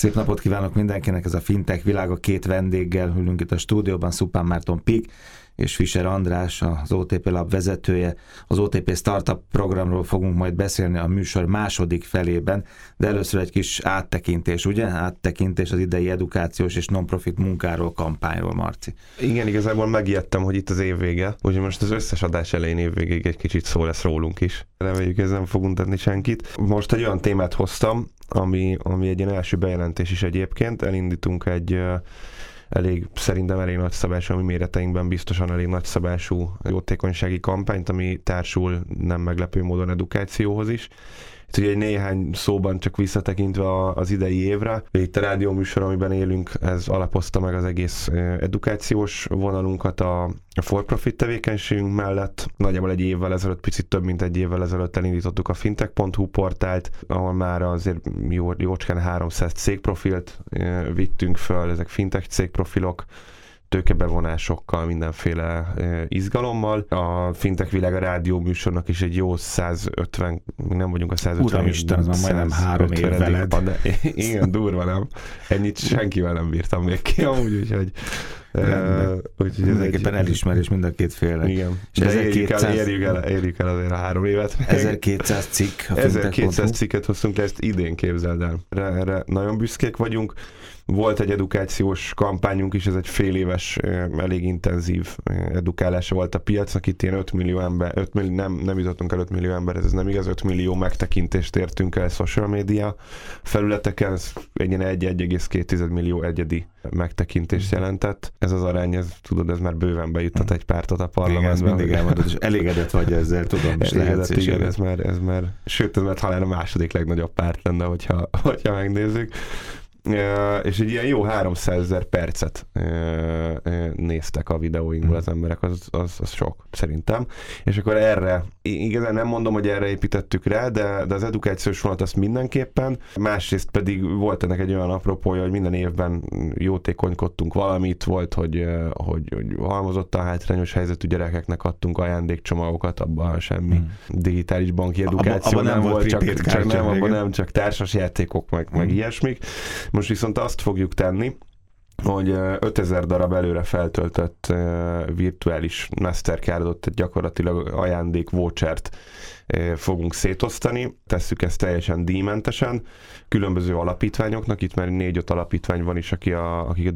Szép napot kívánok mindenkinek, ez a Fintech világa. Két vendéggel ülünk itt a stúdióban, Szupán Márton Pik és Fischer András, az OTP Lab vezetője. Az OTP Startup programról fogunk majd beszélni a műsor második felében, de először egy kis áttekintés, ugye? Áttekintés az idei edukációs és non-profit munkáról, kampányról, Marci. Igen, igazából megijedtem, hogy itt az év vége, úgyhogy most az összes adás elején év végéig egy kicsit szó lesz rólunk is. Reméljük, ez nem fogunk tenni senkit. Most egy olyan témát hoztam, ami, ami egy ilyen első bejelentés is egyébként. Elindítunk egy elég, szerintem elég nagyszabású, ami méreteinkben biztosan elég nagyszabású jótékonysági kampányt, ami társul nem meglepő módon edukációhoz is. Itt ugye egy néhány szóban csak visszatekintve az idei évre, itt a rádió műsor, amiben élünk, ez alapozta meg az egész edukációs vonalunkat a, a for-profit tevékenységünk mellett. Nagyjából egy évvel ezelőtt, picit több mint egy évvel ezelőtt elindítottuk a fintech.hu portált, ahol már azért jó, jócskán 300 cégprofilt vittünk föl, ezek fintech cégprofilok, tőkebevonásokkal, mindenféle izgalommal. A Fintech Világ a rádió műsornak is egy jó 150, nem vagyunk a 150. Isten, ez már majdnem három év veled. De, igen, durva, nem? Ennyit senkivel nem bírtam még ki, amúgy, úgyhogy Uh, úgyhogy egy... elismerés mind a két félnek. Igen. És De 1200... érjük, el, érjük, el, érjük el azért a három évet. 1200 cikk. 1200 cikket hoztunk le, ezt idén képzeld el. Erre, erre nagyon büszkék vagyunk. Volt egy edukációs kampányunk is, ez egy fél éves, elég intenzív edukálása volt a piacnak. Itt ilyen 5 millió ember, 5 millió, nem, nem jutottunk el 5 millió ember, ez nem igaz, 5 millió megtekintést értünk el social media felületeken, ez egy ilyen 1,2 millió egyedi megtekintést jelentett. Ez az arány, ez, tudod, ez már bőven bejuttat egy pártot a parlamentbe. Igen, mindig elmondod, és elégedett vagy ezzel, tudom, és lehetsz igen, ez már, ez már, sőt, ez már talán a második legnagyobb párt lenne, hogyha, hogyha megnézzük és egy ilyen jó 300 ezer percet néztek a videóinkból az emberek, az, az, az sok szerintem. És akkor erre, igazán nem mondom, hogy erre építettük rá, de, de az edukációs vonalat azt mindenképpen, másrészt pedig volt ennek egy olyan apropója, hogy minden évben jótékonykodtunk valamit, volt, hogy, hogy, hogy halmozottan hátrányos helyzetű gyerekeknek adtunk ajándékcsomagokat, abban semmi hmm. digitális banki edukáció abba, abba nem, nem volt, csak, csak nem, abban nem csak társas játékok, meg, hmm. meg ilyesmik. Most viszont azt fogjuk tenni, hogy 5000 darab előre feltöltött virtuális Mastercardot, gyakorlatilag ajándék vouchert fogunk szétosztani. Tesszük ezt teljesen díjmentesen, különböző alapítványoknak, itt már négy-öt alapítvány van is, aki a, akik a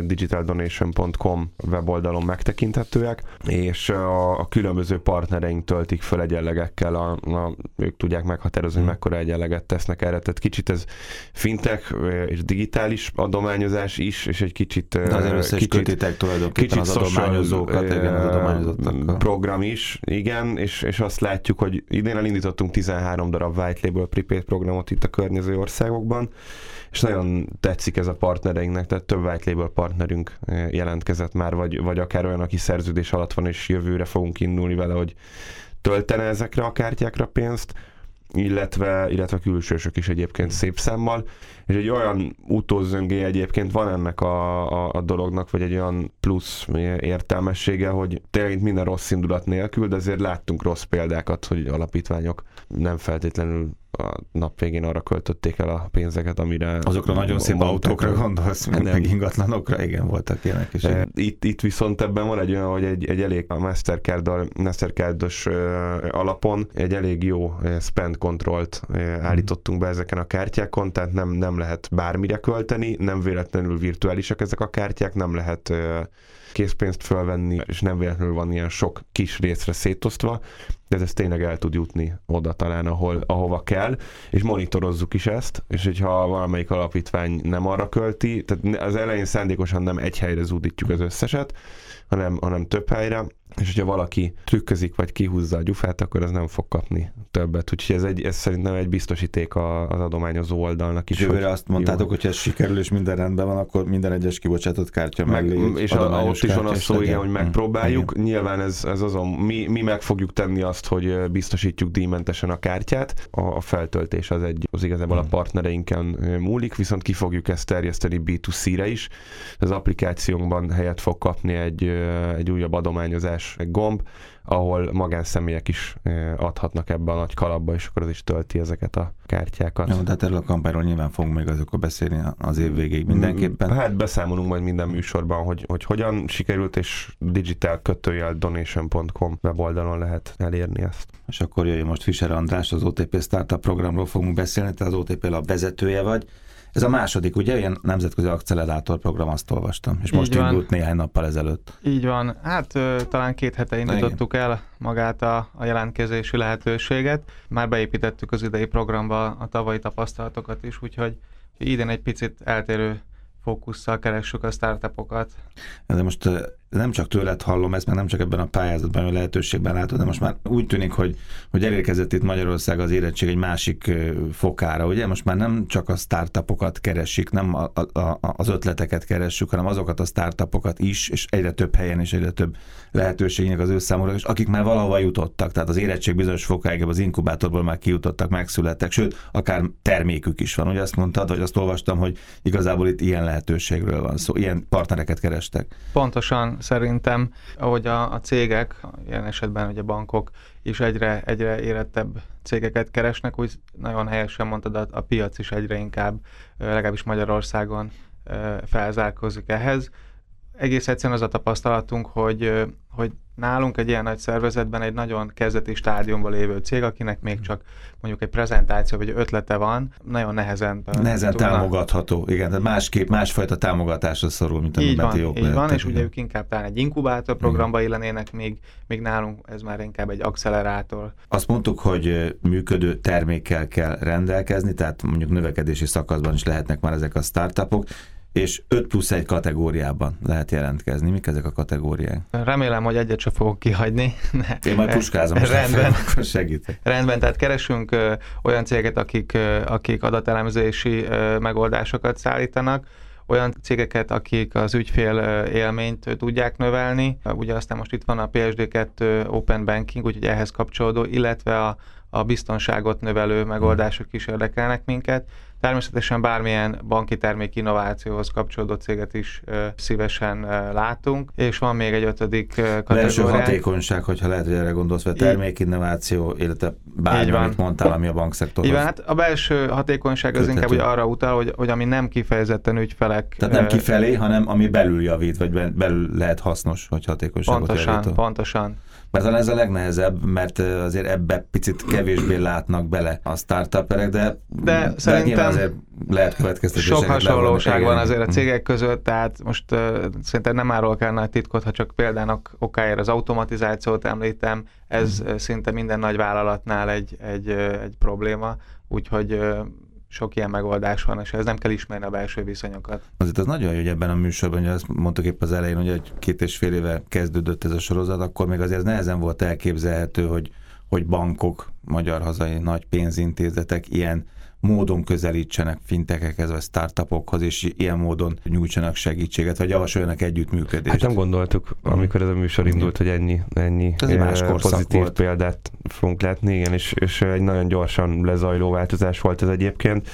digitaldonation.com weboldalon megtekinthetőek, és a, a különböző partnereink töltik föl egyenlegekkel, a, a, ők tudják meghatározni, hmm. mekkora egyenleget tesznek erre, tehát kicsit ez fintech és digitális adományozás is, és egy kicsit... De azért össze kicsit, kötitek tulajdonképpen kicsit az adományozókat, igen, az. Program is, igen, és, és azt látjuk, hogy idén elindítottunk 13 darab White Label Prepaid programot itt a környező országokban, és nagyon tetszik ez a partnereinknek, tehát több White Label partnerünk eh, jelentkezett már, vagy, vagy akár olyan, aki szerződés alatt van, és jövőre fogunk indulni vele, hogy töltene ezekre a kártyákra pénzt, illetve, illetve külsősök is egyébként szép számmal, és egy olyan utózöngé egyébként van ennek a, a, a dolognak, vagy egy olyan plusz értelmessége, hogy tényleg minden rossz indulat nélkül, de azért láttunk rossz példákat, hogy alapítványok nem feltétlenül a nap végén arra költötték el a pénzeket, amire... Azokra nagyon szép autókra gondolsz, meg, meg ingatlanokra, igen, voltak ilyenek is. Itt, itt viszont ebben van egy olyan, hogy egy, egy elég a Mastercard, Mastercardos alapon egy elég jó spend controlt állítottunk be ezeken a kártyákon, tehát nem, nem lehet bármire költeni, nem véletlenül virtuálisak ezek a kártyák, nem lehet készpénzt fölvenni, és nem véletlenül van ilyen sok kis részre szétosztva, de ez tényleg el tud jutni oda talán, ahol, ahova kell, és monitorozzuk is ezt, és hogyha valamelyik alapítvány nem arra költi, tehát az elején szándékosan nem egy helyre zúdítjuk az összeset, hanem, hanem több helyre, és hogyha valaki trükközik, vagy kihúzza a gyufát, akkor az nem fog kapni többet. Úgyhogy ez, egy, ez szerintem egy biztosíték az adományozó oldalnak is. Jövőre azt mondtátok, hogy ez sikerül és minden rendben van, akkor minden egyes kibocsátott kártya meg, mellé És a, ott is van az szó, igen, hogy megpróbáljuk. Igen. Nyilván ez, ez azon, mi, mi meg fogjuk tenni azt, hogy biztosítjuk díjmentesen a kártyát. A, a feltöltés az egy, az igazából hmm. a partnereinken múlik, viszont ki fogjuk ezt terjeszteni B2C-re is. Az applikációnkban helyet fog kapni egy, egy újabb adományozás színes gomb, ahol magánszemélyek is adhatnak ebbe a nagy kalapba, és akkor az is tölti ezeket a kártyákat. Jó, tehát erről a kampányról nyilván fogunk még azokról beszélni az év végéig mindenképpen. Hát beszámolunk majd minden műsorban, hogy, hogy hogyan sikerült, és digital kötőjel donation.com weboldalon lehet elérni ezt. És akkor jöjjön most Fischer András, az OTP Startup programról fogunk beszélni, te az OTP lap vezetője vagy. Ez a második, ugye, ilyen nemzetközi akcelerátor program, azt olvastam, és Így most van. indult néhány nappal ezelőtt. Így van, hát ö, talán két hete indítottuk el magát a, a jelentkezési lehetőséget. Már beépítettük az idei programba a tavalyi tapasztalatokat is, úgyhogy idén egy picit eltérő fókusszal keressük a startupokat. De most nem csak tőled hallom ezt, mert nem csak ebben a pályázatban, a lehetőségben látod, de most már úgy tűnik, hogy, hogy elérkezett itt Magyarország az érettség egy másik fokára, ugye? Most már nem csak a startupokat keresik, nem a, a, az ötleteket keressük, hanem azokat a startupokat is, és egyre több helyen és egyre több lehetőségnek az ő számúra, és akik már valahova jutottak, tehát az érettség bizonyos fokáig az inkubátorból már kijutottak, megszülettek, sőt, akár termékük is van. Ugye azt mondtad, vagy azt olvastam, hogy igazából itt ilyen lehetőségről van szó, ilyen partnereket kerestek. Pontosan, szerintem, ahogy a, a cégek, ilyen esetben ugye bankok is egyre, egyre érettebb cégeket keresnek, úgy nagyon helyesen mondtad, a, a piac is egyre inkább, legalábbis Magyarországon felzárkózik ehhez. Egész egyszerűen az a tapasztalatunk, hogy, hogy nálunk egy ilyen nagy szervezetben egy nagyon kezdeti stádiumban lévő cég, akinek még csak mondjuk egy prezentáció vagy ötlete van, nagyon nehezen... Nehezen támogatható, igen, tehát másképp, másfajta támogatásra szorul, mint így van, jók így van, és ugye ők inkább talán egy inkubátor programba illenének, még, még nálunk ez már inkább egy accelerátor. Azt mondtuk, hogy működő termékkel kell rendelkezni, tehát mondjuk növekedési szakaszban is lehetnek már ezek a startupok, és 5 plusz 1 kategóriában lehet jelentkezni. Mik ezek a kategóriák? Remélem, hogy egyet sem fogok kihagyni. Én majd puskázom, Rendben. akkor segítek. Rendben, tehát keresünk ö, olyan cégeket, akik, ö, akik adatelemzési ö, megoldásokat szállítanak, olyan cégeket, akik az ügyfél élményt tudják növelni. Ugye aztán most itt van a PSD2 Open Banking, úgyhogy ehhez kapcsolódó, illetve a, a biztonságot növelő megoldások is érdekelnek minket. Természetesen bármilyen banki termék innovációhoz kapcsolódó céget is szívesen látunk, és van még egy ötödik kategória. Belső hatékonyság, hogyha lehet, hogy erre gondolsz, vagy termékinnováció, illetve bármi, amit mondtál, ami a bankszektorhoz. Igen, hát a belső hatékonyság az inkább hogy arra utal, hogy, hogy ami nem kifejezetten ügyfelek. Tehát nem kifelé, hanem ami belül javít, vagy belül lehet hasznos, hogy hatékonyságot Pontosan, javító. pontosan. Mert talán ez a legnehezebb, mert azért ebbe picit kevésbé látnak bele a startuperek, de, de szerintem azért lehet következtetéseket Sok hasonlóság van azért a cégek között, tehát most uh, szerintem nem árulok el nagy titkot, ha csak példának okáért az automatizációt említem, ez uh, szinte minden nagy vállalatnál egy, egy, egy probléma, úgyhogy sok ilyen megoldás van, és ez nem kell ismerni a belső viszonyokat. Azért az nagyon jó, hogy ebben a műsorban, hogy azt mondtuk épp az elején, hogy két és fél éve kezdődött ez a sorozat, akkor még azért ez nehezen volt elképzelhető, hogy, hogy bankok, magyar hazai nagy pénzintézetek ilyen módon közelítsenek fintekekhez, vagy startupokhoz, és ilyen módon nyújtsanak segítséget, vagy javasoljanak együttműködést. Hát nem gondoltuk, amikor ez a műsor indult, hogy ennyi, ennyi ez más pozitív volt. példát fogunk látni, igen, és, és egy nagyon gyorsan lezajló változás volt ez egyébként,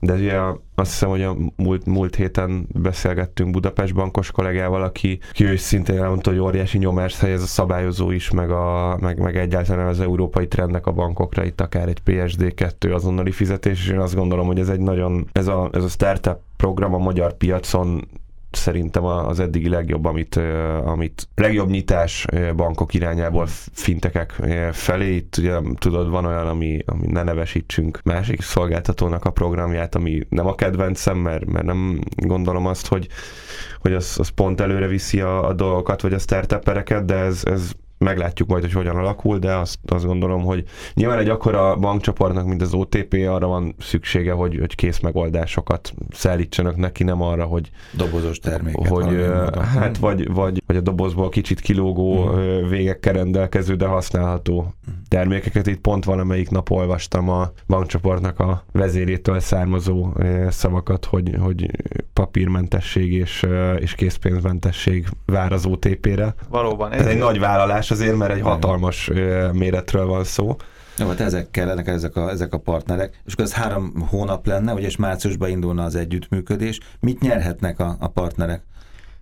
de ugye azt hiszem, hogy a múlt, múlt héten beszélgettünk Budapest bankos kollégával, aki, aki ő szintén elmondta, hogy óriási nyomás helyez a szabályozó is, meg, a, meg, meg egyáltalán az európai trendnek a bankokra, itt akár egy PSD2 azonnali fizetés, és én azt gondolom, hogy ez egy nagyon, ez a, ez a startup program a magyar piacon szerintem az eddigi legjobb, amit, amit legjobb nyitás bankok irányából fintekek felé. Itt ugye tudod, van olyan, ami, ami ne nevesítsünk másik szolgáltatónak a programját, ami nem a kedvencem, mert, mert nem gondolom azt, hogy, hogy az, az pont előre viszi a, a dolgokat, vagy a startupereket, de ez, ez meglátjuk majd, hogy hogyan alakul, de azt, azt gondolom, hogy nyilván egy akkora bankcsoportnak, mint az OTP, arra van szüksége, hogy, hogy kész megoldásokat szállítsanak neki, nem arra, hogy dobozos terméket. Hogy, hát vagy, vagy, vagy a dobozból kicsit kilógó uh-huh. végekkel rendelkező, de használható uh-huh. termékeket. Itt pont valamelyik nap olvastam a bankcsoportnak a vezérétől származó szavakat, hogy, hogy papírmentesség és, és készpénzmentesség vár az OTP-re. Valóban. Ez, ez egy nagy vállalás, azért, mert egy hatalmas méretről van szó. Jó, hát ezek kellenek, ezek a, ezek a partnerek. És akkor ez három hónap lenne, ugye, és márciusban indulna az együttműködés. Mit nyerhetnek a, a partnerek?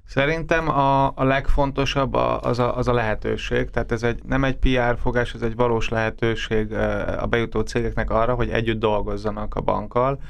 Szerintem a, a legfontosabb a, az, a, az a lehetőség, tehát ez egy, nem egy PR fogás, ez egy valós lehetőség a bejutó cégeknek arra, hogy együtt dolgozzanak a bankkal,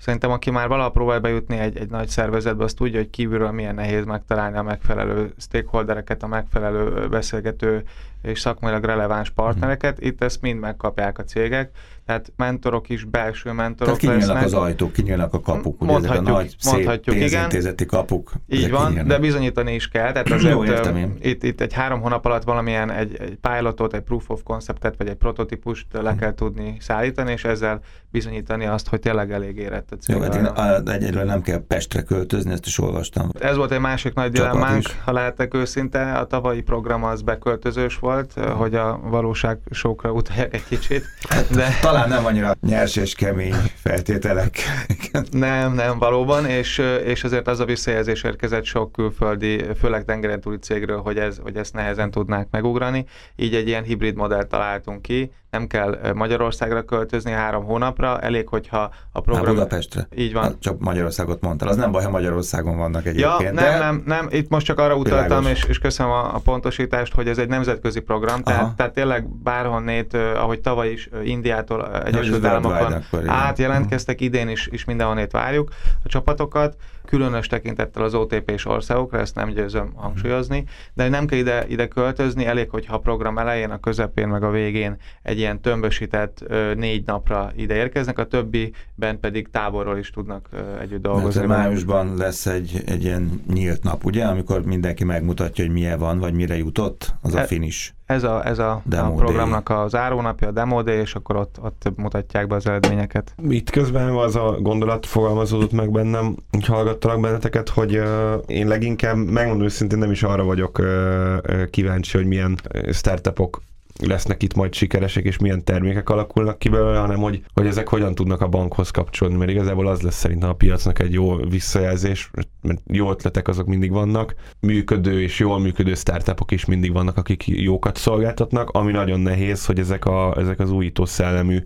Szerintem aki már valaha próbál bejutni egy, egy nagy szervezetbe, az tudja, hogy kívülről milyen nehéz megtalálni a megfelelő stakeholdereket, a megfelelő beszélgető és szakmailag releváns partnereket. Itt ezt mind megkapják a cégek tehát mentorok is, belső mentorok Tehát kinyílnak az ajtók, kinyílnak a kapuk, ugye ezek a nagy, mondhatjuk, szép pénzintézeti kapuk. Így van, kinyílnak. de bizonyítani is kell, tehát azért Jó, értem én. Itt, itt egy három hónap alatt valamilyen egy, egy pilotot, egy proof of conceptet, vagy egy prototípust le kell tudni szállítani, és ezzel bizonyítani azt, hogy tényleg elég érett a cég. Jó, hát én egyedül nem kell Pestre költözni, ezt is olvastam. Ez volt egy másik nagy dilemmánk, ha lehetek őszinte, a tavalyi program az beköltözős volt, hogy a valóság sokra utalják egy kicsit. Hát, de... Talán talán nem annyira nyers és kemény feltételek. nem, nem, valóban, és, és azért az a visszajelzés érkezett sok külföldi, főleg tengeren túli cégről, hogy, ez, hogy ezt nehezen tudnák megugrani. Így egy ilyen hibrid modellt találtunk ki, nem kell Magyarországra költözni három hónapra, elég, hogyha a program... Há, Budapestre. Így van. csak Magyarországot mondtál. Az nem baj, ha Magyarországon vannak egyébként. Ja, nem, de... nem, nem, itt most csak arra utaltam, és, és köszönöm a, a pontosítást, hogy ez egy nemzetközi program, tehát, tehát tényleg bárhonnét, ahogy tavaly is Indiától, Egyesült Államokon átjelentkeztek, idén is, is mindenhonnét várjuk a csapatokat, különös tekintettel az OTP-s országokra, ezt nem győzöm hangsúlyozni, de nem kell ide, ide költözni, elég, hogyha a program elején, a közepén, meg a végén egy ilyen tömbösített négy napra ide érkeznek, a többiben pedig táborról is tudnak együtt dolgozni. Mert májusban lesz egy, egy ilyen nyílt nap, ugye, amikor mindenki megmutatja, hogy milyen van, vagy mire jutott, az e, a finish. Ez a, ez a, a programnak a zárónapja, a demo day, és akkor ott, ott mutatják be az eredményeket. Itt közben az a gondolat fogalmazódott meg bennem, hogy hallgattalak benneteket, hogy uh, én leginkább, megmondom őszintén, nem is arra vagyok uh, kíváncsi, hogy milyen startupok lesznek itt majd sikeresek, és milyen termékek alakulnak ki belőle, hanem hogy, hogy ezek hogyan tudnak a bankhoz kapcsolódni, mert igazából az lesz szerintem a piacnak egy jó visszajelzés, mert jó ötletek azok mindig vannak, működő és jól működő startupok is mindig vannak, akik jókat szolgáltatnak, ami nagyon nehéz, hogy ezek, a, ezek az újító szellemű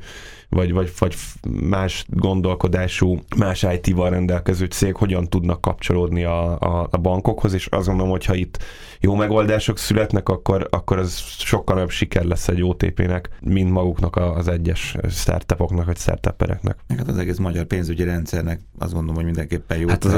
vagy, vagy, vagy más gondolkodású, más IT-val rendelkező cég hogyan tudnak kapcsolódni a, a, a bankokhoz, és azt gondolom, hogyha itt jó megoldások születnek, akkor, akkor az sokkal nagyobb siker lesz egy OTP-nek, mint maguknak az egyes startupoknak, vagy startupereknek. Hát az egész magyar pénzügyi rendszernek azt gondolom, hogy mindenképpen jó. Hát az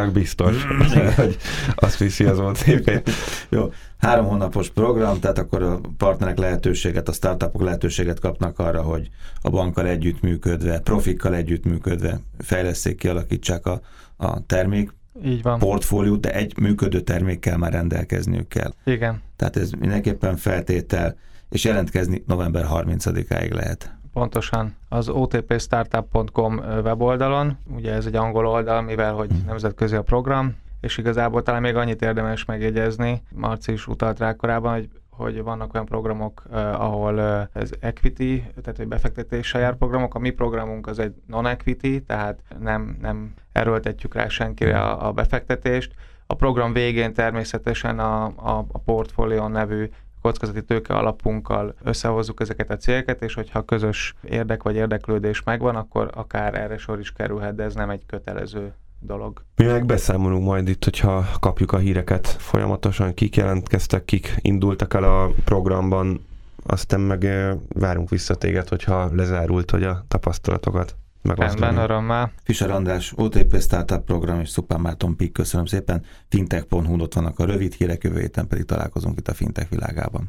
50%-nak biztos, hogy azt viszi az OTP. jó, három hónapos program, tehát akkor a partnerek lehetőséget, a startupok lehetőséget kapnak arra, hogy a bankkal együttműködve, profikkal együttműködve fejleszték, kialakítsák a, a termék így van. portfóliót, de egy működő termékkel már rendelkezniük kell. Igen. Tehát ez mindenképpen feltétel, és jelentkezni november 30-áig lehet. Pontosan. Az otpstartup.com weboldalon, ugye ez egy angol oldal, mivel hogy nemzetközi a program, és igazából talán még annyit érdemes megjegyezni, Marci is utalt rá korábban, hogy hogy vannak olyan programok, uh, ahol uh, ez equity, tehát egy befektetéssel jár programok. A mi programunk az egy non-equity, tehát nem, nem erőltetjük rá senkire a, a befektetést. A program végén természetesen a, a, a portfólió nevű kockázati tőke alapunkkal összehozzuk ezeket a céleket, és hogyha közös érdek vagy érdeklődés megvan, akkor akár erre sor is kerülhet, de ez nem egy kötelező dolog. Mi meg beszámolunk majd itt, hogyha kapjuk a híreket folyamatosan, kik jelentkeztek, kik indultak el a programban, aztán meg várunk vissza téged, hogyha lezárult, hogy a tapasztalatokat. Rendben, örömmel. Fischer András, OTP Startup Program és Szupán Márton Pik, köszönöm szépen. Fintech.hu ott vannak a rövid hírek, jövő héten pedig találkozunk itt a fintech világában.